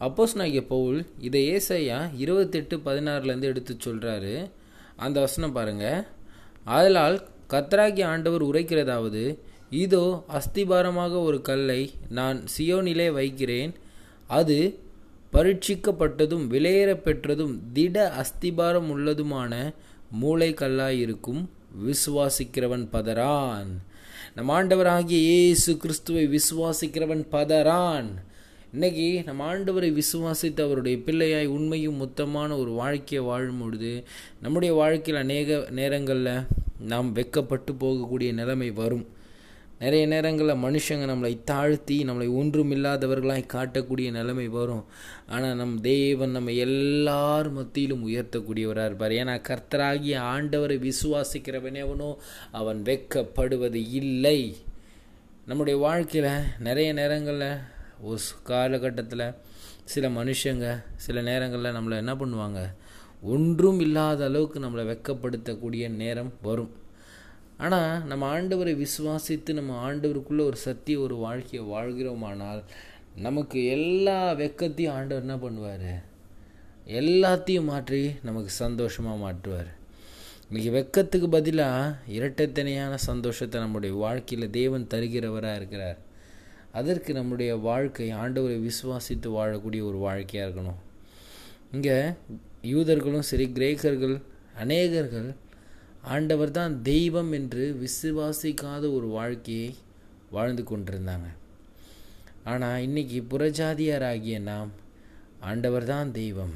அப்போஸ் நாகிய பவுல் இதை ஏசையா இருபத்தெட்டு பதினாறுலேருந்து எடுத்து சொல்கிறாரு அந்த வசனம் பாருங்கள் ஆதலால் கத்ராகி ஆண்டவர் உரைக்கிறதாவது இதோ அஸ்திபாரமாக ஒரு கல்லை நான் சியோனிலே வைக்கிறேன். அது பரீட்சிக்கப்பட்டதும் விலையேற பெற்றதும் திட அஸ்திபாரம் உள்ளதுமான மூளை கல்லாயிருக்கும் விசுவாசிக்கிறவன் பதறான். நம் ஆண்டவராகிய இயேசு கிறிஸ்துவை விசுவாசிக்கிறவன் பதறான். இன்னைக்கு நம்ம ஆண்டவரை விசுவாசித்து அவருடைய பிள்ளையாய் உண்மையும் மொத்தமான ஒரு வாழ்க்கையை வாழும் பொழுது நம்முடைய வாழ்க்கையில் அநேக நேரங்களில் நாம் வெக்கப்பட்டு போகக்கூடிய நிலைமை வரும். நிறைய நேரங்களில் மனுஷங்க நம்மளை தாழ்த்தி நம்மளை ஒன்றும் இல்லாதவர்களாய் காட்டக்கூடிய நிலைமை வரும். ஆனால் நம் தேவன் நம்ம எல்லார் மத்தியிலும் உயர்த்தக்கூடியவராக இருப்பார். ஏன்னா கர்த்தராகிய ஆண்டவரை விசுவாசிக்கிறவனேவனோ அவன் வெக்கப்படுவது இல்லை. நம்முடைய வாழ்க்கையில் நிறைய நேரங்களில் ஒரு காலகட்டத்தில் சில மனுஷங்க சில நேரங்களில் நம்மளை என்ன பண்ணுவாங்க? ஒன்றும் இல்லாத அளவுக்கு நம்மளை வெக்கப்படுத்தக்கூடிய நேரம் வரும். ஆனால் நம்ம ஆண்டவரை விசுவாசித்து நம்ம ஆண்டவருக்குள்ளே ஒரு சத்திய ஒரு வாழ்க்கையை வாழ்கிறோமானால் நமக்கு எல்லா வெக்கத்தையும் ஆண்டவர் என்ன பண்ணுவார்? எல்லாத்தையும் மாற்றி நமக்கு சந்தோஷமாக மாற்றுவார். இன்றைக்கி வெக்கத்துக்கு பதிலாக இரட்டைத்தனையான சந்தோஷத்தை நம்முடைய வாழ்க்கையில் தேவன் தருகிறவராக இருக்கிறார். அதற்கு நம்முடைய வாழ்க்கை ஆண்டவரை விசுவாசித்து வாழக்கூடிய ஒரு வாழ்க்கையாக இருக்கணும். இங்கே யூதர்களும் சரி கிரேக்கர்கள் அநேகர்கள் ஆண்டவர் தான் தெய்வம் என்று விசுவாசிக்காத ஒரு வாழ்க்கையை வாழ்ந்து கொண்டிருந்தாங்க. ஆனால் இன்னைக்கு புறஜாதியாராகிய நாம் ஆண்டவர் தான் தெய்வம்.